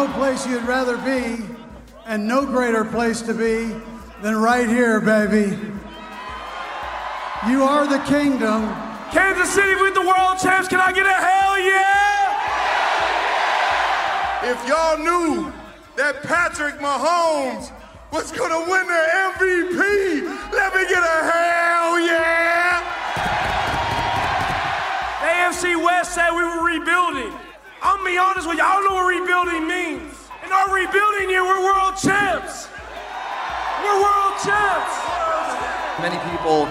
No place you'd rather be, and no greater place to be than right here, baby. You are the kingdom. Kansas City with the world champs. Can I get a hell yeah? If y'all knew that Patrick Mahomes was gonna win the MVP, let me get a hell yeah! AFC West said we were rebuilding. I'm gonna be honest with you, I don't know what rebuilding means. In our rebuilding year, we're world champs. We're world champs. Many people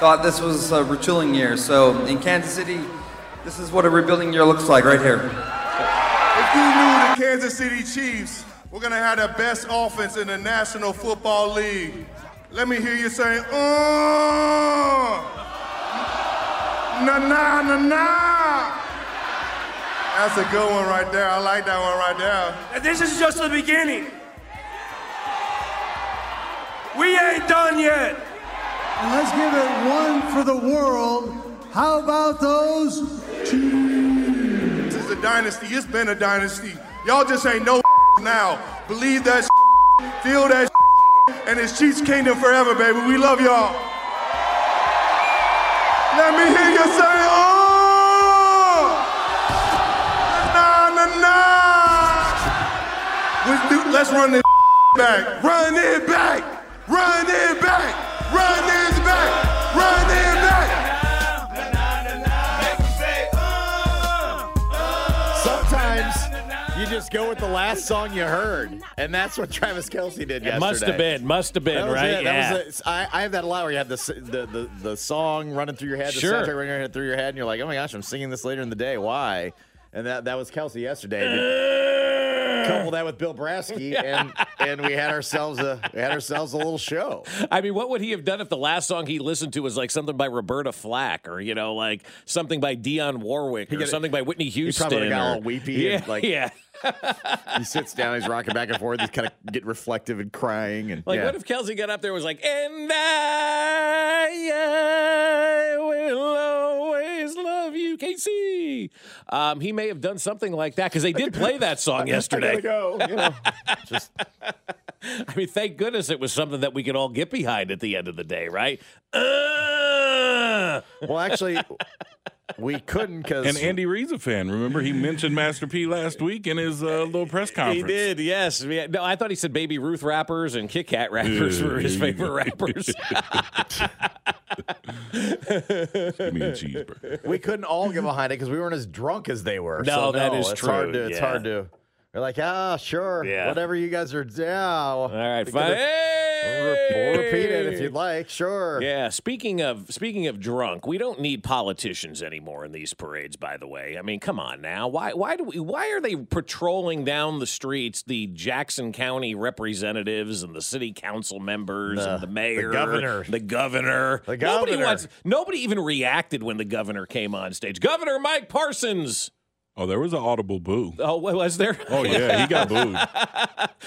thought this was a retooling year. So in Kansas City, this is what a rebuilding year looks like right here. If you knew the Kansas City Chiefs we're gonna have the best offense in the National Football League, let me hear you say, uh, na na na na. That's a good one right there. I like that one right there. And this is just the beginning. We ain't done yet. And let's give it one for the world. How about those This is a dynasty. It's been a dynasty. Y'all just ain't no now. Believe that, feel that, and it's Chiefs Kingdom forever, baby. We love y'all. Let me hear you say, oh, Let's run this back. Run it back. Run it back. Run it back. Run it back. Sometimes you just go with the last song you heard, and that's what Travis Kelce did yesterday. Must have been, must have been, That was right? it. yeah. That was it. I, I have that a lot where you have the, the the the song running through your head, the Sure. soundtrack running through your head, and you're like, oh my gosh, I'm singing this later in the day. Why? And that that was Kelce yesterday. Couple that with Bill Brasky, and and we had ourselves a we had ourselves a little show. I mean, what would he have done if the last song he listened to was like something by Roberta Flack or, you know, like something by Dionne Warwick or something by Whitney Houston? probably got or- all weepy Yeah, and, like- yeah. He sits down, he's rocking back and forth, he's kind of get reflective and crying, and Like, yeah. what if Kelce got up there and was like, and I, I will always love you, Casey? Um, he may have done something like that because they did play that song yesterday. I go. You know, just I mean, thank goodness it was something that we could all get behind at the end of the day, right? Uh, well, actually, we couldn't because And Andy Reid's a fan. Remember, he mentioned Master P last week in his uh, little press conference. he did, yes. No, I thought he said Baby Ruth rappers and Kit Kat rappers were his favorite go. rappers. Give me a cheeseburger. we couldn't all get behind it because we weren't as drunk as they were. No, so that is it's true, Hard to, it's hard to. We're like, ah, sure, Yeah. whatever you guys are. Yeah, all right, fine. We'll repeat it if you'd like. Sure. Yeah, speaking of speaking of drunk, we don't need politicians anymore in these parades. By the way, I mean, come on now. Why why do we why are they patrolling down the streets? The Jackson County representatives and the city council members The- and the mayor, the governor. the governor, The governor. Nobody wants. Nobody even reacted when the governor came on stage. Governor Mike Parsons. Oh, there was an audible boo. Oh, was there? Oh yeah, he got booed.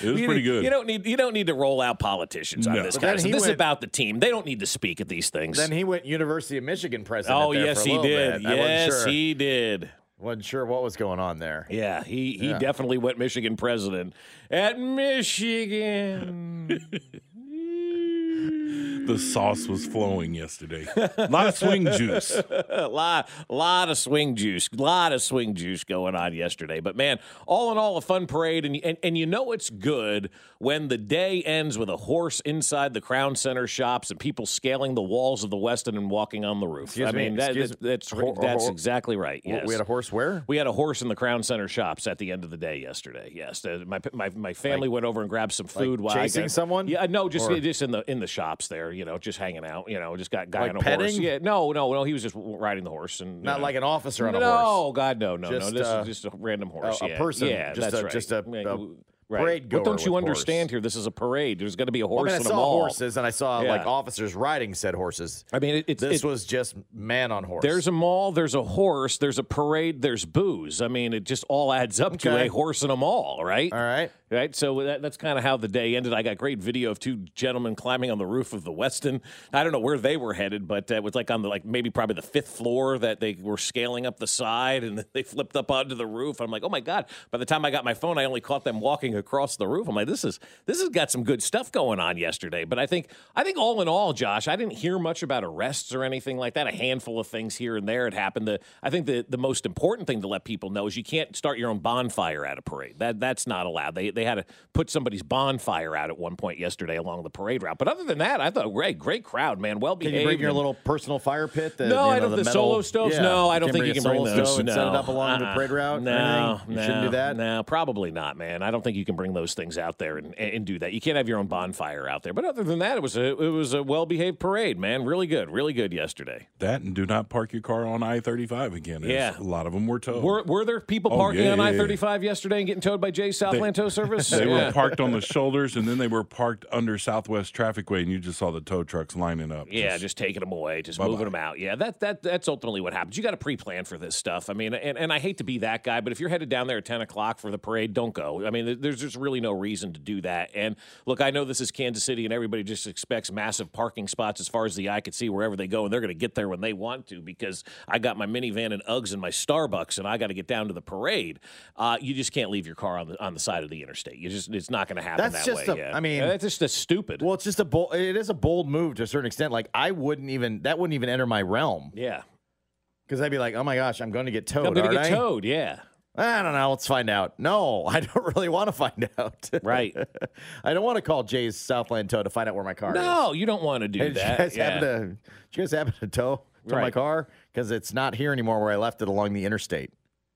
It was You- pretty good. You don't need you don't need to roll out politicians on No. this But guy. So he this is about the team. They don't need to speak at these things. Then he went University of Michigan president. oh there yes, for a he did. bit. I wasn't Yes, sure, he did. wasn't sure what was going on there. Yeah, he he Yeah. definitely went Michigan president at Michigan. The sauce was flowing yesterday. A lot of swing juice. a lot, lot of swing juice, A lot of swing juice going on yesterday. But man, all in all, a fun parade, and and, and you know it's good when the day ends with a horse inside the Crown Center shops and people scaling the walls of the Westin and walking on the roof. Excuse I me, mean, that, that- that's Ho- that's ho- exactly right. Yes. We had a horse where? We had a horse in the Crown Center shops at the end of the day yesterday. Yes, my my, my family went over and grabbed some food while I chasing got- someone? Yeah, no, just Or- just in the in the shops there. You know, just hanging out. You know, just got guy Like on a horse. Yeah, no, no, no. He was just riding the horse and Not know. like an officer on a horse. no. God, no, no, Just, no. This uh, is just a random horse. a yeah. person, Yeah, just that's a- right. just a- a right. What don't you understand here? This is a parade. There's going to be a Well, horse I mean, I saw mall. horses and I saw like officers riding said horses. I mean, it, it's This it- was just man on horse. There's a mall, there's a horse, there's a parade, there's booze. I mean, it just all adds up to a horse in a mall, right? all right. Right, so that, that's kind of how the day ended. I got great video of two gentlemen climbing on the roof of the Westin. I don't know where they were headed, but uh, it was like on the like maybe probably the fifth floor that they were scaling up the side and they flipped up onto the roof. I'm like, oh my god! By the time I got my phone, I only caught them walking across the roof. I'm like, this is this has got some good stuff going on yesterday. But I think I think all in all, Josh, I didn't hear much about arrests or anything like that. A handful of things here and there had happened. The, I think the the most important thing to let people know is you can't start your own bonfire at a parade. That that's not allowed. They they had to put somebody's bonfire out at one point yesterday along the parade route. But other than that, I thought great, great crowd, man. Well behaved. Can you bring your little personal fire pit? The, no, you I don't. The, metal- solo stoves? Yeah. No, I don't think you can bring those. no. set it up along the Uh-uh. parade route. or No, anything? you no, shouldn't do that. No, probably not, man. I don't think you can bring those things out there and, and do that. You can't have your own bonfire out there. But other than that, it was a it was a well behaved parade, man. Really good, really good yesterday. That and do not park your car on I 35 again. Yeah. A lot of them were towed. Were, were there people Oh, parking yeah, on yeah, I thirty five yesterday and getting towed by Jay Southland Tow Service? They Yeah. were parked on the shoulders, and then they were parked under Southwest Trafficway, and you just saw the tow trucks lining up. Yeah, just taking them away, just Bye-bye. moving them out. Yeah, that that that's ultimately what happens. You got to pre-plan for this stuff. I mean, and, and I hate to be that guy, but if you're headed down there at ten o'clock for the parade, don't go. I mean, there- there's just really no reason to do that. And look, I know this is Kansas City, and everybody just expects massive parking spots as far as the eye could see wherever they go, and they're going to get there when they want to because I got my minivan and Uggs and my Starbucks, and I got to get down to the parade. Uh, you just can't leave your car on the on the side of the interstate. You just it's not going to happen That's that just way. a- yeah. I mean- that's just a stupid. Well, it's just a bold. It is a bold move to a certain extent. Like I wouldn't even. That wouldn't even enter my realm yeah, because I'd be like, oh my gosh, I'm going to get towed. I'm going to get I? towed. Yeah. I don't know. Let's find out. No, I don't really want to find out. Right. I don't want to call Jay's Southland Tow to find out where my car is. No, you don't want to do Hey, that. you guys yeah. happen to? Did you guys happen to tow to my car? Because it's not here anymore where I left it along the interstate.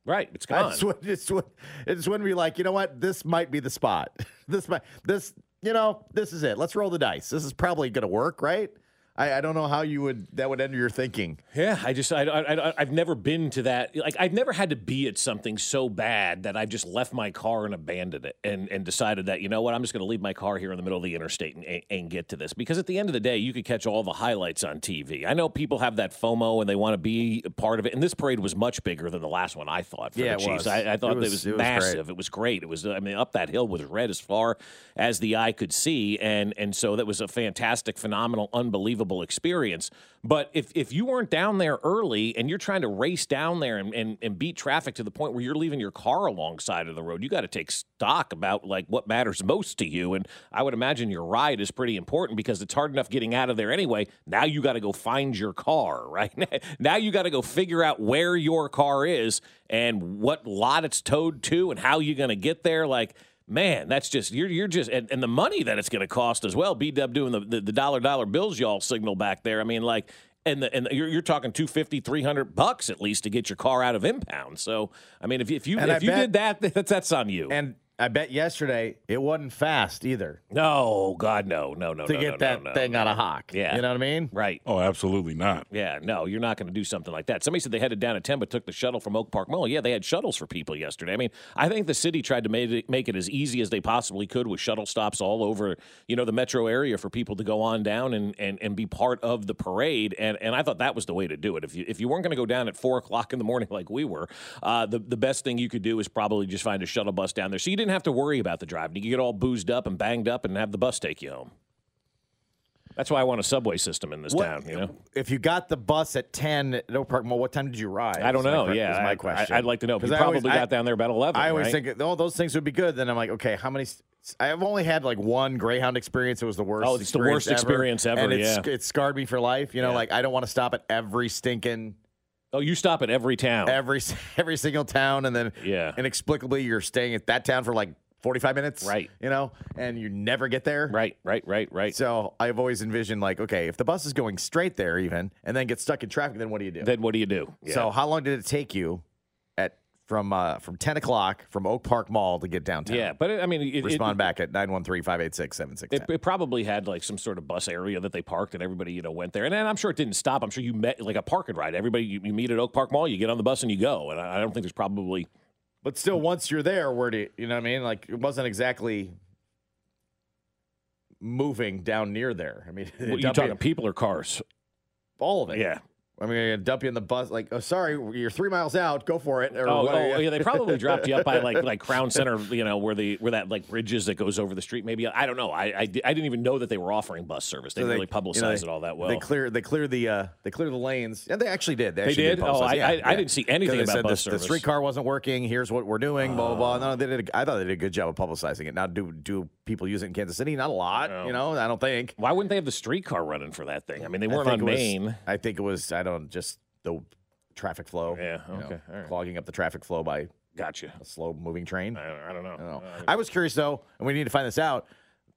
right, it's gone. just, would- just, would- it just wouldn't like, you know what? This might be the spot. this might this. You know, this is it. Let's roll the dice. This is probably going to work, right? I, I don't know how you would that would enter your thinking. Yeah, I just I, I, I I've never been to that. Like I've never had to be at something so bad that I've just left my car and abandoned it and and decided that you know what I'm just going to leave my car here in the middle of the interstate and, and, get to this because at the end of the day you could catch all the highlights on TV. I know people have that FOMO and they want to be a part of it. And this parade was much bigger than the last one I thought for Yeah, the it Chiefs. was. I, I thought It it was- it was great. massive. It was great. It was I mean up that hill was red as far as the eye could see and and so that was a fantastic, phenomenal, unbelievable experience. But if if you weren't down there early and you're trying to race down there and, and, and beat traffic to the point where you're leaving your car alongside of the road, you got to take stock about like what matters most to you. And I would imagine your ride is pretty important because it's hard enough getting out of there anyway. Now you got to go find your car, right? now you got to go figure out where your car is and what lot it's towed to and how you're going to get there. Like man, that's just you're you're just and, and the money that it's going to cost as well. B Dub doing the, the the dollar dollar bills y'all signal back there. I mean, like. And, the, and you're, you're talking 250 300 bucks at least to get your car out of impound so i mean if, you- if you And I if you bet- did that that's that's on you And I bet yesterday it wasn't fast either no god no no no no. to no, get no, that no, no, thing no. out of hock. Yeah. You know what I mean? right Oh, absolutely not. Yeah, no, you're not going to do something like that. Somebody said they headed down to 10 but took the shuttle from Oak Park Mall. Yeah, they had shuttles for people yesterday. I mean, I think the city tried to make it, make it as easy as they possibly could with shuttle stops all over, you know, the metro area for people to go on down and, and, and be part of the parade. And and I thought that was the way to do it. If you if you weren't going to go down at 4 o'clock in the morning like we were, uh, the, the best thing you could do is probably just find a shuttle bus down there. So you didn't have to worry about the driving. You could get all boozed up and banged up and have the bus take you home. That's why I want a subway system in this What- town, you know? If you got the bus at 10 at Oak Park Mall, what time did you ride? I don't Is my know. yeah, is my I- question. I, would like to know. You I probably always- I- got down there about eleven. I always right? think, oh, those things would be good. Then I'm like, okay, how many I've only had like one Greyhound experience. It was the worst. Oh, it's the worst experience ever, and it's, yeah. it scarred me for life. You know, Yeah. like I don't want to stop at every stinking Oh, you stop at every town. every every single town, and then Yeah. inexplicably you're staying at that town for like 45 minutes, Right. You know, and you never get there, right, right, right, right. So I've always envisioned like, okay, if the bus is going straight there, even, and then get stuck in traffic, then what do you do? Then what do you do? Yeah. So how long did it take you from uh, from 10 o'clock from Oak Park Mall to get downtown? yeah, but it, I mean, it, it- Respond back at 913-586-7610. It, it probably had like some sort of bus area that they parked and everybody, you know, went there. And, then I'm sure it didn't stop. I'm sure you met like a park and ride. Everybody, you, you meet at Oak Park Mall, you get on the bus and you go. And I, I don't think there's probably. But still, once you're there, where do you, you know what I mean? Like, it wasn't exactly moving down near there. I mean, What, you dump talking people or cars? all of it. Yeah. I mean, they dump you in the bus. Like, oh, sorry, you're three miles out. Go for it. Oh, oh, yeah, they probably dropped you up by like like Crown Center, you know, where the where that like bridge is that goes over the street. Maybe I don't know. I I, I didn't even know that they were offering bus service. They So didn't really you know, publicize they- it all that well. They clear they clear the uh, they clear the lanes. Yeah, they actually did. They, They actually did? Oh. I- Yeah, I- I didn't see anything about bus the, service. The streetcar wasn't working. Here's what we're doing. Blah blah blah. No, they did. A, I thought they did a good job of publicizing it. Now, do do people use it in Kansas City? Not a lot. You know, I don't think. Why wouldn't they have the streetcar running for that thing? I mean, they weren't on Main. I think it was. I don't just the traffic flow. Yeah, you know, okay, all right. Clogging up the traffic flow by Gotcha. a slow moving train. I, I don't know. I don't know. I was curious though, and we need to find this out.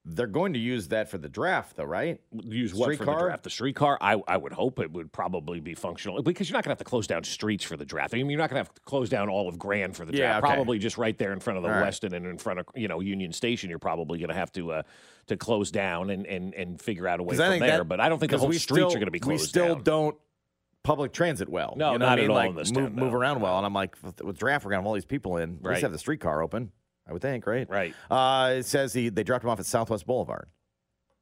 They're going to use that for the draft, though, right? Use what for the Streetcar? draft? The streetcar? I, I would hope it would probably be functional because you're not going to have to close down streets for the draft. I mean, you're not going to have to close down all of Grand for the Yeah, draft. okay. Probably just right there in front of the All right. Westin and in front of you know Union Station. You're probably going to have to uh, to close down and, and, and figure out a way from there. that- but I don't think the whole streets still- are going to be closed We still down. don't public transit well. No, you know not I mean? at all like, in this move, town, move no. around well. And I'm like, with, draft, we're gonna have all these people in. Right. have the streetcar open. I would think, right? Right. Uh, it says he, they dropped him off at Southwest Boulevard.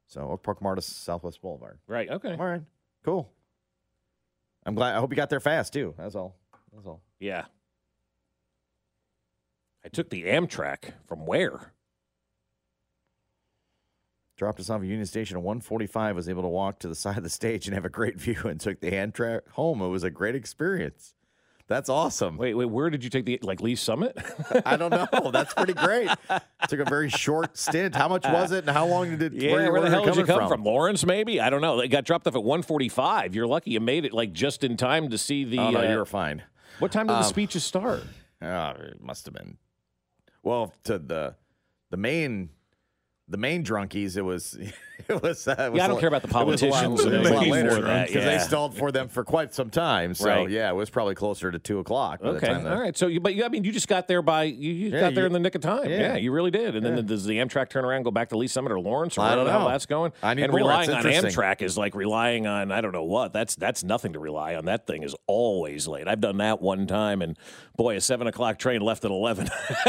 So Oak Park Mall to Southwest Boulevard. Right. Okay. All right. Cool. I'm glad. I hope you got there fast too. That's all. That's all. Yeah. I took the Amtrak from where? Dropped us off at Union Station at 145. Was able to walk to the side of the stage and have a great view, and took the Amtrak home. It was a great experience. That's awesome. Wait, wait. Where did you take the like Lee's Summit? I don't know. That's pretty great. Took a very short stint. How much was it, and how long did it? Yeah, where, where, the hell did you coming come from? Lawrence, maybe? I don't know. It got dropped off at 145. You're lucky you made it like just in time to see the. Oh no, uh, you were fine. What time did the Um, speeches start? Oh, it must have been. Well, to the the main the main drunkies, it was it was. Uh, it was Yeah, I don't a- care about the it was a lot- politicians. It was a lot Maybe later more that, because they stalled for them for quite some time. So Right. yeah, it was probably closer to two o'clock. By Okay, the time the- all right. So, you, but you, I mean, you just got there by you, you Yeah, got there in the nick of time. Yeah, yeah. you really did. And then Yeah. does the Amtrak turn around, go back to Lee's Summit or Lawrence or I don't know. that's going? I need and more. relying on. Amtrak is like relying on I don't know what. That's that's nothing to rely on. That thing is always late. I've done that one time, and boy, a seven o'clock train left at eleven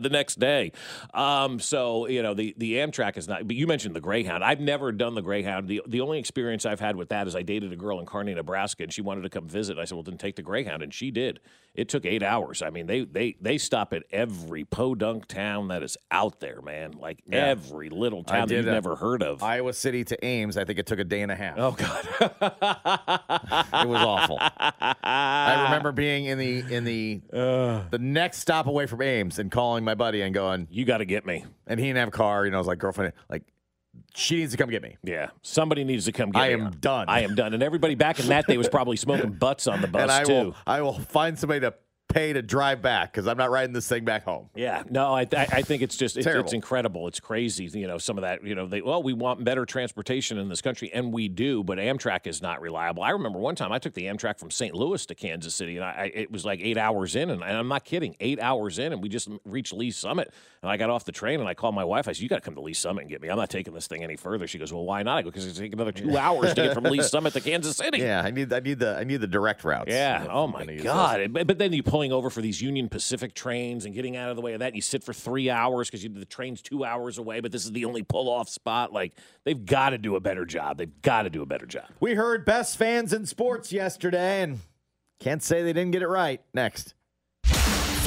the next day. Um, so you know the the Amtrak is not. But you mentioned the Greyhound. I've never done the Greyhound. The the only experience I've had with that is I dated a girl in Kearney, Nebraska, and she wanted to come visit. I said, well, then take the Greyhound, and she did. It took eight hours. I mean, they they they stop at every podunk town that is out there, man. Like Yeah. every little town that you've a- never heard of. Iowa City to Ames, I think it took a day and a half. oh God. It was awful. I remember being in the in the the next stop away from Ames and calling my buddy and going, You got to get me. and he didn't have car. You know, I was like, girlfriend, like, she needs to come get me. Yeah, somebody needs to come get I me. I am done. I am done. And everybody back in that day was probably smoking butts on the bus and I too. will I will find somebody to pay to drive back because I'm not riding this thing back home. Yeah, no, I, I I think it's just it's, it's incredible. It's crazy. You know, some of that. You know, they well, we want better transportation in this country, and we do. But Amtrak is not reliable. I remember one time I took the Amtrak from St. Louis to Kansas City, and I, I it was like eight hours in, and, and I'm not kidding, eight hours in, and we just reached Lee's Summit, and I got off the train, and I called my wife. I said, "You got to come to Lee's Summit and get me. I'm not taking this thing any further." She goes, "Well, why not?" I go, "Because it's take another two hours to get from Lee's Summit to Kansas City." Yeah, I need I need the I need the direct routes. Yeah. Oh my God. But, but then you're pulling over for these Union Pacific trains and getting out of the way of that. You sit for three hours because the train's two hours away, but this is the only pull off spot. Like they've got to do a better job. They've got to do a better job. We heard best fans in sports yesterday, and can't say they didn't get it right. Next.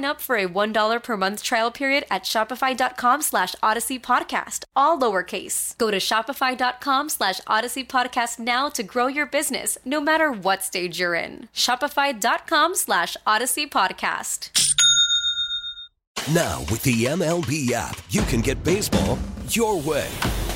up for a $1 per month trial period at shopify.com slash odyssey podcast, all lowercase. Go to shopify.com slash odyssey podcast now to grow your business, no matter what stage you're in. Shopify.com slash odyssey podcast. Now, with the MLB app, you can get baseball your way.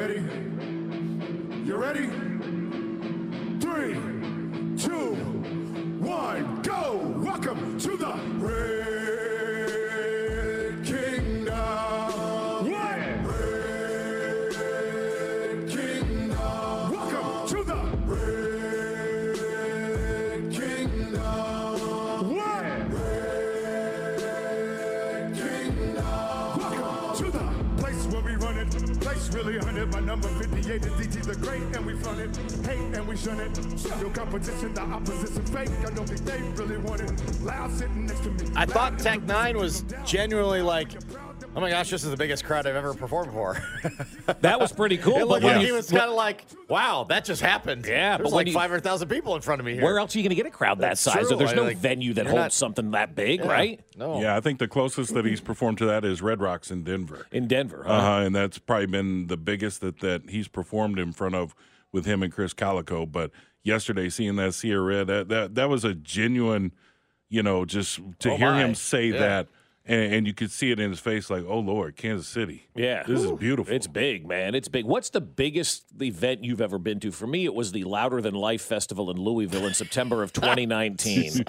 Ready? You ready? Three, two, one, go! Welcome to the number 58 is DT the Great, and we front it. Hate and we shun it. No competition, the opposition fake. I don't think they really want it. Loud sitting next to me. I thought Tech Nine was genuinely like, oh my gosh, this is the biggest crowd I've ever performed for. That was pretty cool. it but looked when like you- he was kind of like, wow, that just happened. Yeah, there's but like you- 500,000 people in front of me here. Where else are you going to get a crowd that That's size? true. There's I no like- venue that holds not- something that big, Yeah. right? No. Yeah, I think the closest that he's performed to that is Red Rocks in Denver. In Denver, huh? Uh-huh, and that's probably been the biggest that, that he's performed in front of with him and Krizz Kaliko. But yesterday, seeing that Sierra Red, that, that, that was a genuine, you know, just to Oh, hear my. him say Yeah. that. And, and you could see it in his face, like, "Oh Lord, Kansas City! Yeah. this is beautiful." It's big, man. It's big. What's the biggest event you've ever been to? For me, it was the Louder Than Life Festival in Louisville in September of 2019.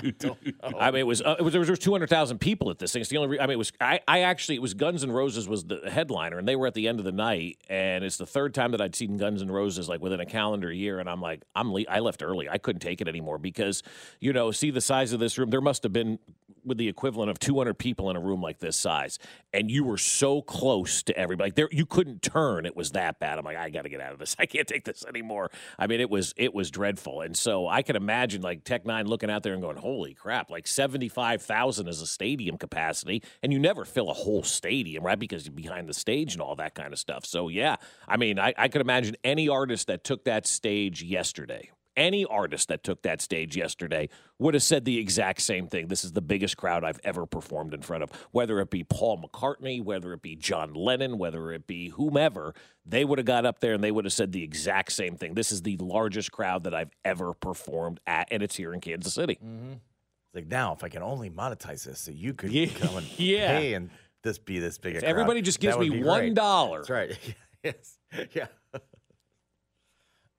I mean, it was, uh, it was there was 200,000 people at this thing. It's the only. Re- I mean, it was. I, I actually it was Guns N' Roses was the headliner, and they were at the end of the night. And it's the third time that I'd seen Guns N' Roses like within a calendar year, and I'm like, I'm le- I left early. I couldn't take it anymore because you know, see the size of this room. There must have been with the equivalent of 200 people in a room like this size, and you were so close to everybody. Like there, you couldn't turn. It was that bad. I'm like, I got to get out of this. I can't take this anymore. I mean, it was it was dreadful. And so I can imagine like Tech N9ne looking out there and going, "Holy crap!" Like 75,000 is a stadium capacity, and you never fill a whole stadium, right? Because you're behind the stage and all that kind of stuff. So yeah, I mean, I, I could imagine any artist that took that stage yesterday any artist that took that stage yesterday would have said the exact same thing. This is the biggest crowd I've ever performed in front of. Whether it be Paul McCartney, whether it be John Lennon, whether it be whomever, they would have got up there and they would have said the exact same thing. This is the largest crowd that I've ever performed at, and it's here in Kansas City. Mm-hmm. It's like now, if I can only monetize this, so you could Yeah. come and Yeah. pay and this be this big. a crowd, everybody just gives me one That's right. yes. Yeah.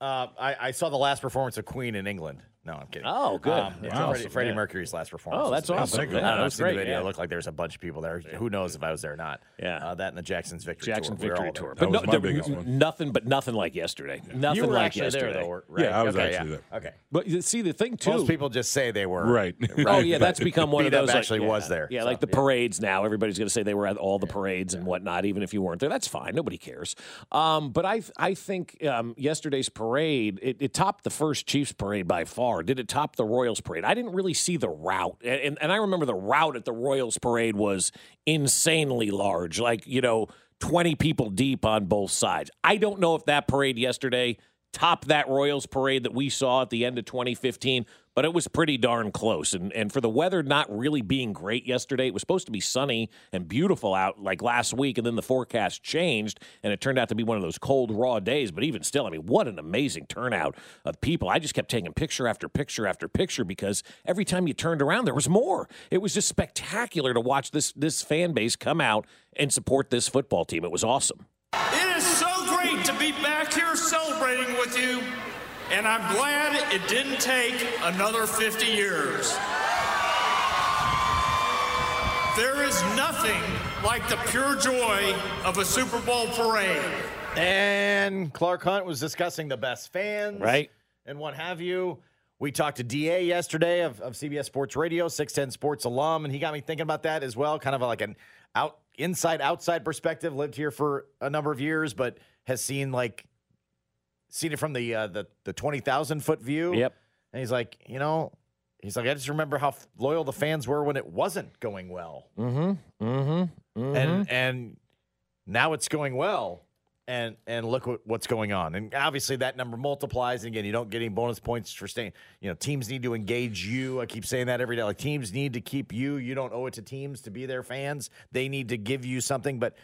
Uh, I, I saw the last performance of Queen in England. No, I'm kidding. Oh, good. Um, yeah, That's Freddie, Freddie yeah. Mercury's last performance. Oh, that's amazing. awesome. Yeah, Yeah, I've that's seen the video. yeah. It looked like there's a bunch of people there. Who knows if I was there or not? Yeah. Uh, that and the Jackson's victory Jackson tour. We were all victory there. tour. But no, there- nothing but nothing like yesterday. Nothing You were like actually yesterday. there, though, right? Yeah, I was Okay, actually yeah. there. Okay. But you see, the thing too. Most people just say they were. Right. Oh yeah, that's become one of those. actually yeah, was there. Yeah, like the parades now. Everybody's going to say they were at all the parades and whatnot, even if you weren't there. That's fine. Nobody cares. Um, but I, I think um, yesterday's parade it, it topped the first Chiefs parade by far. Did it top the Royals parade? I didn't really see the route, and, and, I remember the route at the Royals parade was insanely large, like you know, twenty people deep on both sides. I don't know if that parade yesterday topped that Royals parade that we saw at the end of 2015, but it was pretty darn close. And and for the weather not really being great yesterday, it was supposed to be sunny and beautiful out like last week, and then the forecast changed, and it turned out to be one of those cold, raw days. But even still, I mean, what an amazing turnout of people. I just kept taking picture after picture after picture because every time you turned around, there was more. It was just spectacular to watch this this fan base come out and support this football team. It was awesome. It is so great to be back here celebrating with you, and I'm glad it didn't take another 50 years. There is nothing like the pure joy of a Super Bowl parade. And Clark Hunt was discussing the best fans, Right. and what have you. We talked to Da yesterday of, of CBS Sports Radio, 610 Sports alum, and he got me thinking about that as well. Kind of like an out inside outside perspective. Lived here for a number of years, but has seen like seen it from the uh, the the twenty thousand foot view. Yep. And he's like, you know, he's like, I just remember how f- loyal the fans were when it wasn't going well, Mm-hmm. Mm-hmm. and and now it's going well. And and look what, what's going on. And obviously that number multiplies. And again, you don't get any bonus points for staying. You know, teams need to engage you. I keep saying that every day. Like teams need to keep you. You don't owe it to teams to be their fans. They need to give you something. But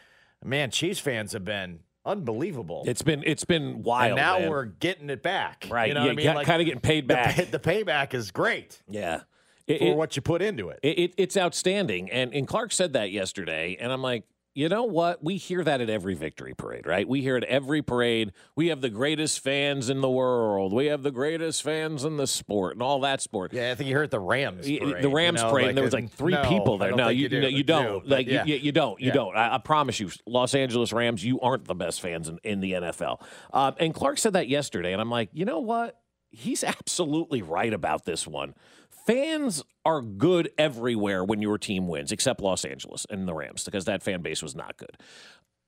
man, Chiefs fans have been unbelievable. It's been it's been wild. and now man. we're getting it back. Right, You know yeah, what I mean? kinda getting paid back. pay- The, payback is great yeah. for It- it- what you put into it. It, it, it's outstanding. And, and Clark said that yesterday. And I'm like, you know what? We hear that at every victory parade, right? We hear it every parade. We have the greatest fans in the world. We have the greatest fans in the sport and all that sport. Yeah, I think you heard the Rams. Parade, the Rams you know, parade, like and there was like three no, people there. No, you, do. no, you Do, don't. but like yeah. you, you don't. You Yeah. don't. I, I promise you, Los Angeles Rams, you aren't the best fans in, in the NFL. Um, and Clark said that yesterday, and I'm like, you know what? He's absolutely right about this one. Fans are good everywhere when your team wins, except Los Angeles and the Rams, because that fan base was not good.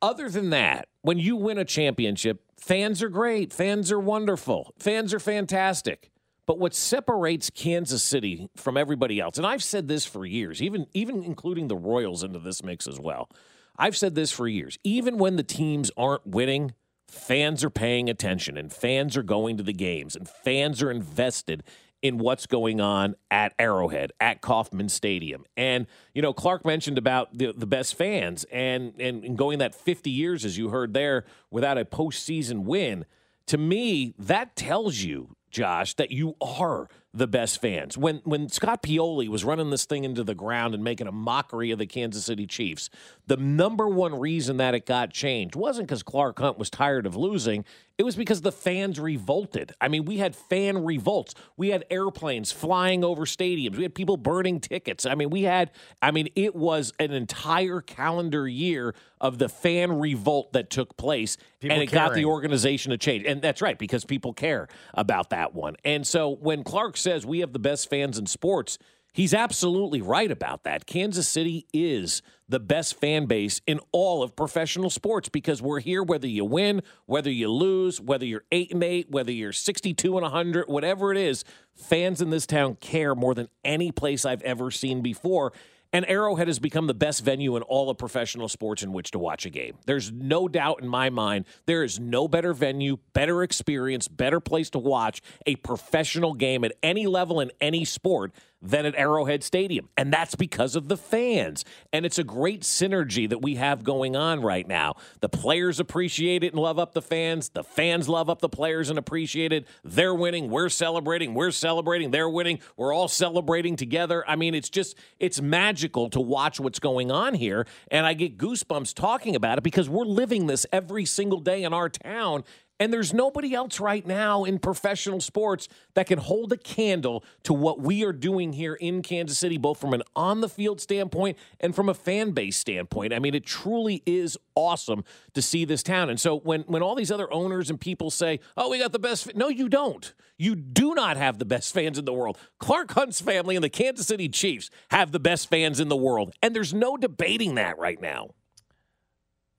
Other than that, when you win a championship, fans are great. Fans are wonderful. Fans are fantastic. But what separates Kansas City from everybody else, and I've said this for years, even even including the Royals into this mix as well. I've said this for years. Even when the teams aren't winning, fans are paying attention and fans are going to the games and fans are invested in what's going on at Arrowhead, at Kauffman Stadium. And, you know, Clark mentioned about the, the best fans and, and, and going that 50 years, as you heard there, without a postseason win. To me, that tells you, Josh, that you are the best fans. When when Scott Pioli was running this thing into the ground and making a mockery of the Kansas City Chiefs, the number one reason that it got changed wasn't because Clark Hunt was tired of losing. It was because the fans revolted. I mean, we had fan revolts. We had airplanes flying over stadiums. We had people burning tickets. I mean, we had, I mean, it was an entire calendar year of the fan revolt that took place. People and it got the organization to change. And that's right, because people care about that one. And so when Clark says we have the best fans in sports, he's absolutely right about that. Kansas City is the best fan base in all of professional sports because we're here whether you win, whether you lose, whether you're 8 and 8, whether you're 62 and 100, whatever it is, fans in this town care more than any place I've ever seen before. And Arrowhead has become the best venue in all of professional sports in which to watch a game. There's no doubt in my mind there is no better venue, better experience, better place to watch a professional game at any level in any sport than at Arrowhead Stadium. And that's because of the fans. And it's a great synergy that we have going on right now. The players appreciate it and love up the fans. The fans love up the players and appreciate it. They're winning. We're celebrating. We're celebrating. They're winning. We're all celebrating together. I mean, it's just, it's magical to watch what's going on here. And I get goosebumps talking about it because we're living this every single day in our town. And there's nobody else right now in professional sports that can hold a candle to what we are doing here in Kansas City, both from an on the field standpoint and from a fan base standpoint. I mean, it truly is awesome to see this town. And so when when all these other owners and people say, "Oh, we got the best," no, you don't. You do not have the best fans in the world. Clark Hunt's family and the Kansas City Chiefs have the best fans in the world, and there's no debating that right now.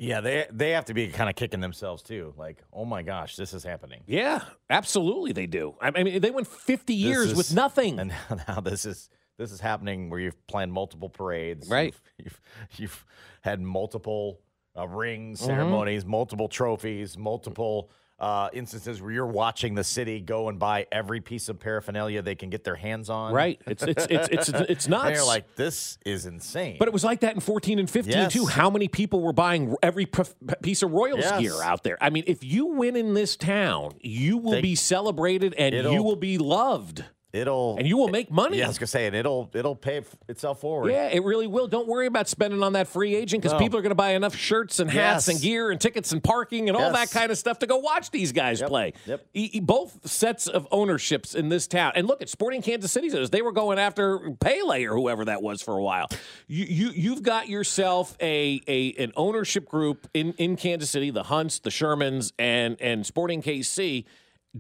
Yeah, they they have to be kind of kicking themselves too. Like, oh my gosh, this is happening. Yeah, absolutely, they do. I I mean, they went 50 This years is- with nothing. and now, this is this is happening where you've planned multiple parades, Right. You've you've, you've had multiple uh, rings Mhm. ceremonies, multiple trophies, multiple uh, instances where you're watching the city go and buy every piece of paraphernalia they can get their hands on. Right. It's- it's- it's- it's- it's And nuts. you're like, this is insane. But it was like that in 14 and 15 Yes. too. How many people were buying every p- piece of Royals Yes. gear out there? I mean, if you win in this town, you will They- be celebrated and you will be loved. It'll and you will make money. Yeah, I was gonna say, and it'll it'll pay itself forward. Yeah, it really will. Don't worry about spending on that free agent because No. people are going to buy enough shirts and hats Yes. and gear and tickets and parking and all that kind of stuff to go watch these guys Yep, play. yep. E- both sets of ownerships in this town. And look at Sporting Kansas City. They were going after Pele or whoever that was for a while. You, you you've got yourself a, a an ownership group in in Kansas City, the Hunts, the Shermans, and and Sporting KC.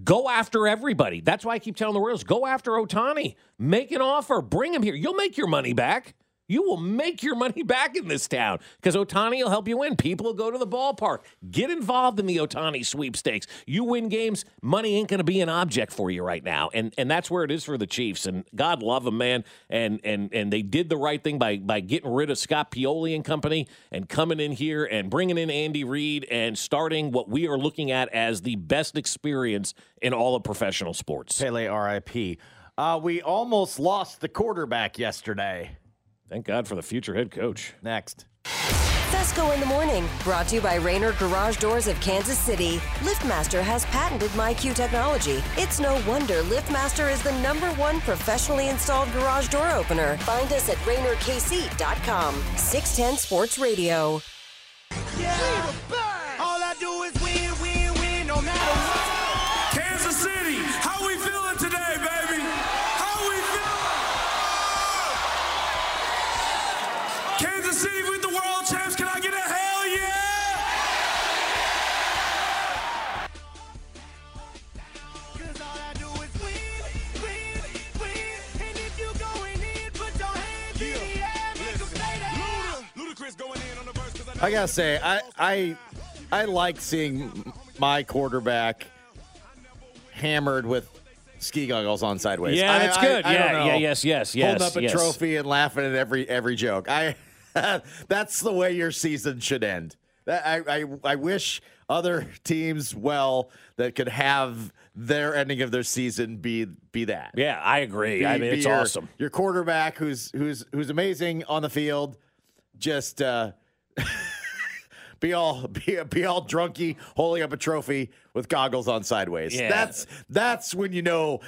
Go after everybody. That's why I keep telling the Royals, go after Ohtani. Make an offer. Bring him here. You'll make your money back. You will make your money back in this town because Ohtani will help you win. People will go to the ballpark. Get involved in the Ohtani sweepstakes. You win games, money ain't going to be an object for you right now, and and that's where it is for the Chiefs. And God love them, man. And and and they did the right thing by by getting rid of Scott Pioli and company and coming in here and bringing in Andy Reid and starting what we are looking at as the best experience in all of professional sports. Pele, R.I.P. Uh, we almost lost the quarterback yesterday. Thank God for the future head coach. Next. Fesco in the morning, brought to you by Rainer Garage Doors of Kansas City. LiftMaster has patented MyQ technology. It's no wonder LiftMaster is the number one professionally installed garage door opener. Find us at RainerKC.com. 610 Sports Radio. All I gotta say, I I I like seeing my quarterback hammered with ski goggles on sideways. Yeah, I- that's I- good. I Yeah, know. yeah, yes, yes, yes, Holding up a yes. trophy and laughing at every every joke. I that's the way your season should end. That I, I I wish other teams well that could have their ending of their season be be that. Yeah, I agree. Be- I mean, it's your- awesome. Your quarterback, who's who's who's amazing on the field, just uh, be all be, be all drunky, holding up a trophy with goggles on sideways. Yeah. That's that's when you know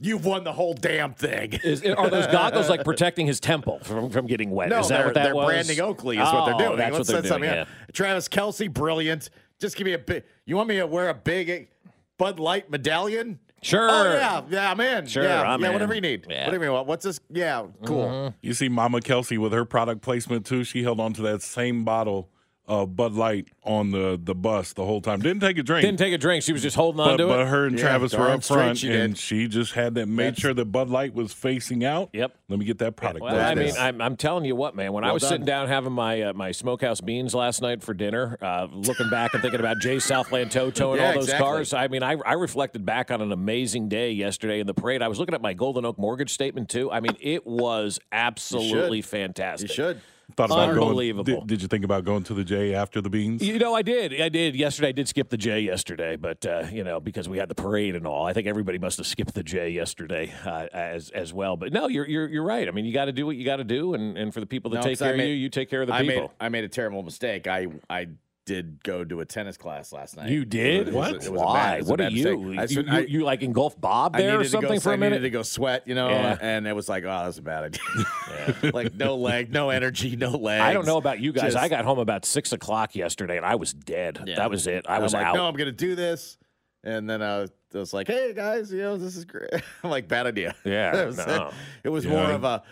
you've won the whole damn thing. Is, are those goggles like protecting his temple from, from getting wet? No, is that they're, what that they're was? branding Oakley is what they're Oh, doing. That's Let's what they're doing. Yeah. Travis Kelce, brilliant. Just give me a big. You want me to wear a big Bud Light medallion? Sure. Oh yeah, yeah, I'm in. Sure, yeah, I'm yeah, in. whatever you need. Yeah. Whatever you want. What's this? Yeah, cool. Mm-hmm. You see Mama Kelce with her product placement too. She held on to that same bottle of Bud Light on the, the bus the whole time. Didn't take a drink. Didn't take a drink. She was just holding on but, to but it. But her and Yeah, Travis were up front, she and she just had that made That's- sure the Bud Light was facing out. Yep. Let me get that product. Well, I mean. I'm, I'm telling you what, man. When I was done. sitting down having my uh, my smokehouse beans last night for dinner, uh, looking back and thinking about Jay Southland Toto and Yeah, all those exactly. cars, I mean, I, I reflected back on an amazing day yesterday in the parade. I was looking at my Golden Oak mortgage statement too. I mean, it was absolutely fantastic. You should. Thought about going- Unbelievable. did, did you think about going to the J after the beans? You know, I did. I did. Yesterday, I did skip the J yesterday, but uh, you know, because we had the parade and all, I think everybody must have skipped the J yesterday uh, as as well. But no, you're you're, you're right. I mean, you got to do what you got to do, and, and for the people that No, take 'cause I care of you, you take care of the I people. Made, I made a terrible mistake. I I did go to a tennis class last night. You did? It was- What? it was a Why? bad- it was What are you? I You- should- you- I- you like engulf Bob there or needed to go- something for a I needed minute? to go sweat, you know, Yeah. and it was like, oh, that's a bad idea. like no leg, no energy, no legs. I don't know about you guys. Just- I got home about six o'clock yesterday, and I was dead. Yeah. That was it. I I'm was like, out. No, I'm going to do this. And then I was like, "Hey guys, you know this is great." I'm like, "Bad idea." Yeah, it was, no. it was Yeah. more of a,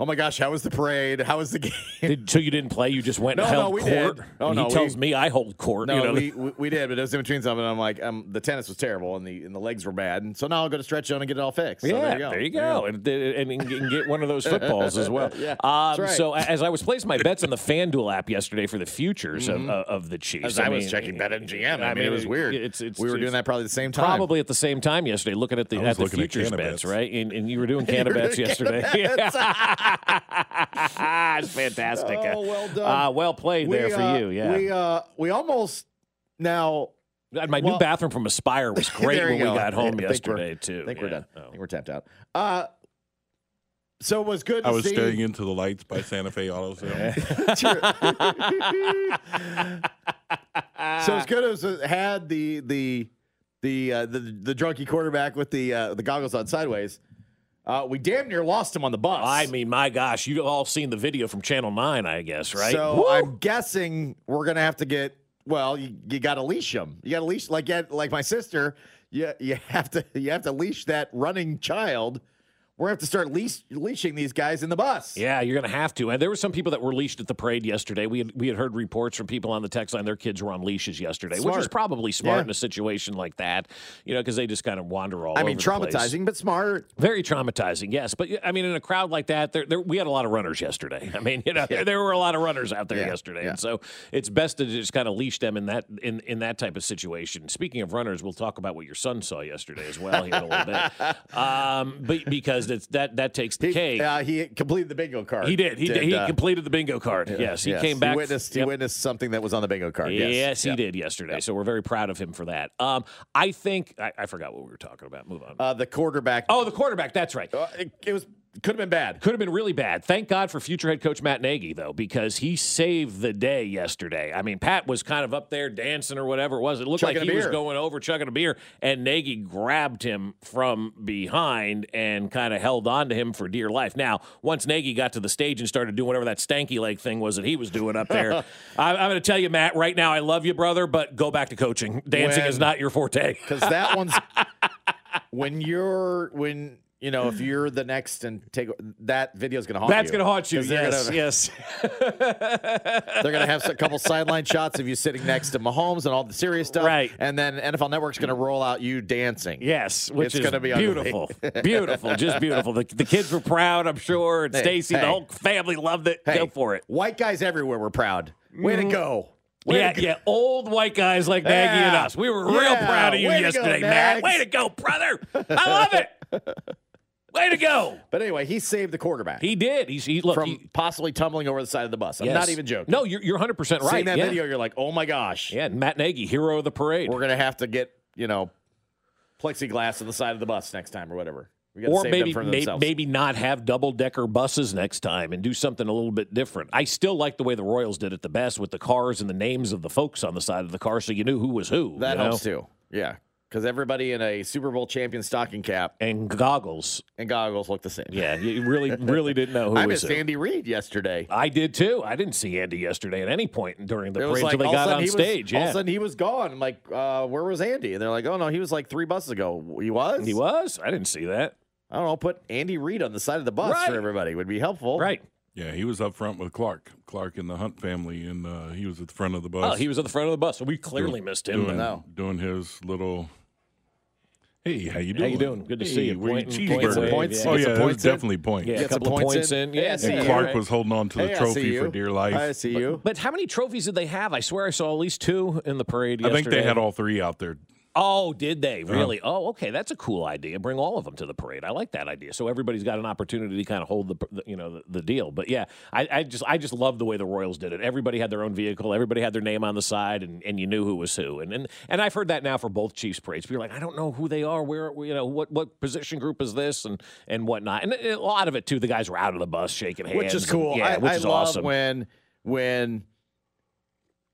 "Oh my gosh, how was the parade? How was the game?" Did, so you didn't play? You just went No, and no, we court? did. Oh, he no, tells we- me I hold court. No, you know, we, we we did, but it was in between something. I'm like, um, the tennis was terrible and the and the legs were bad, and so now I'll go to stretch zone and get it all fixed. So yeah, there you go. And, and, and, and get one of those footballs as well. Yeah, Um, right. So as I was placing my bets on the FanDuel app yesterday for the futures of, uh, of the Chiefs, As I, was mean, checking BetMGM, I, mean, it was weird. It's, it's we were it's doing that probably the same time. Probably at the same time yesterday, looking at the I at the futures bets, bets. right? And, and you were doing You Canna bets yesterday. Canna it's fantastic. Oh, well done. Uh, well played there We, for uh, you. Yeah. we uh, we almost now. My well- new bathroom from Aspire was great when you we got home I yesterday too. I think we're done. Oh. I think we're tapped out. Uh, so it was good. To I was see. staring into the lights by Santa Fe Auto Sales. so as good as it had the the the uh, the the drunky quarterback with the uh, the goggles on sideways, uh, we damn near lost him on the bus. I mean, my gosh, you all seen the video from Channel Nine, I guess, right? So Woo! I'm guessing we're gonna have to get. Well, you, you got to leash him. You got to leash like like my sister. You you have to you have to leash that running child. We're gonna have to start leash, leashing these guys in the bus. Yeah, you're going to have to. And there were some people that were leashed at the parade yesterday. We had, we had heard reports from people on the text line their kids were on leashes yesterday, which is probably smart Yeah. in a situation like that, you know, because they just kind of wander all I mean, traumatizing, but smart. Very traumatizing, yes. But I mean, in a crowd like that, there, there, we had a lot of runners yesterday. I mean, you know, there, there were a lot of runners out there Yeah, yesterday, yeah. and so it's best to just kind of leash them in that in, in that type of situation. Speaking of runners, we'll talk about what your son saw yesterday as well here in a little bit, um, but because it's, that that takes the He, cake. uh, he completed the bingo card. He did. He did. He uh, completed the bingo card. Yes, he came back. He witnessed, he witnessed something that was on the bingo card. Yes, Yes, he Yep. did yesterday. So we're very proud of him for that. Um, I think I, I forgot what we were talking about. Move on. Uh, the quarterback. oh, the quarterback. That's right. Uh, it, it was could have been bad. Could have been really bad. Thank God for future head coach Matt Nagy, though, because he saved the day yesterday. I mean, Pat was kind of up there dancing or whatever it was. It looked Chugging like he was going over chugging a beer, and Nagy grabbed him from behind and kind of held on to him for dear life. Now, once Nagy got to the stage and started doing whatever that stanky leg thing was that he was doing up there, I, I'm going to tell you, Matt, right now, I love you, brother, but go back to coaching. Dancing When- is not your forte. because that one's when you're when you know if you're the next and take that video's gonna haunt That's you. That's going to haunt you. Yes, gonna- yes. They're gonna have a couple sideline shots of you sitting next to Mahomes and all the serious stuff, Right. And then NFL Network's gonna roll out you dancing. Yes, which It's is gonna be beautiful, beautiful, just beautiful. The, the kids were proud, I'm sure, and Hey, Stacy, hey. the whole family loved it. Hey, Go for it. White guys everywhere were proud. Way to mm-hmm. go. Way yeah, to go. yeah, old white guys like Nagy and us. We were real Yeah, proud of you way to go, yesterday, Matt. Way to go, brother. I love it. Way to go. But anyway, he saved the quarterback He did. He's he look from he- possibly tumbling over the side of the bus. I'm yes. not even joking. No, you're you're 100 percent right. Seeing that yeah. video, you're like, oh my gosh. yeah, Matt Nagy, hero of the parade. We're gonna have to get you know plexiglass on the side of the bus next time or whatever. We gotta or save maybe them for may, themselves. maybe not have double decker buses next time and do something a little bit different. I still like the way the Royals did it the best with the cars and the names of the folks on the side of the car, so you knew who was who. that you know? helps too. Yeah, because everybody in a Super Bowl champion stocking cap And goggles. and goggles look the same. Yeah, you really really didn't know who I was missed who. Andy Reid yesterday. I did too. I didn't see Andy yesterday at any point during the It was parade until they all of a got on he was- stage. All of a sudden he was gone. I'm like, uh, where was Andy? And they're like, oh no, he was like three buses ago. He was. he was. I didn't see that. I don't know. Put Andy Reid on the side of the bus Right. for everybody would be helpful. Right. Yeah, he was up front with Clark. Clark and the Hunt family, and uh, he was at the front of the bus. Oh, he was at the front of the bus, so we clearly missed him. doing, No. doing his little. Hey, how you doing? How doing? you doing? Good to hey, see you. Where Point- your point wave, points, yeah. Oh yeah, points definitely points. Yeah, a couple of points points in. in. Yeah, Hey, I see yeah, you. And Clark right. was holding on to the Hey, trophy for dear life. I see you. But how many trophies did they have? I swear I saw at least two in the parade I think yesterday. they had all three out there. Oh, did they uh-huh. really? Oh, okay. That's a cool idea. Bring all of them to the parade. I like that idea. So everybody's got an opportunity to kind of hold the, the you know the, the deal. But yeah, I, I just I just love the way the Royals did it. Everybody had their own vehicle. Everybody had their name on the side, and, and you knew who was who. And, and and I've heard that now for both Chiefs parades. People are like, I don't know who they are. Where you know what what position group is this and and whatnot. And a lot of it too. The guys were out of the bus shaking hands, which is and- cool. yeah, I, which I is love awesome. when when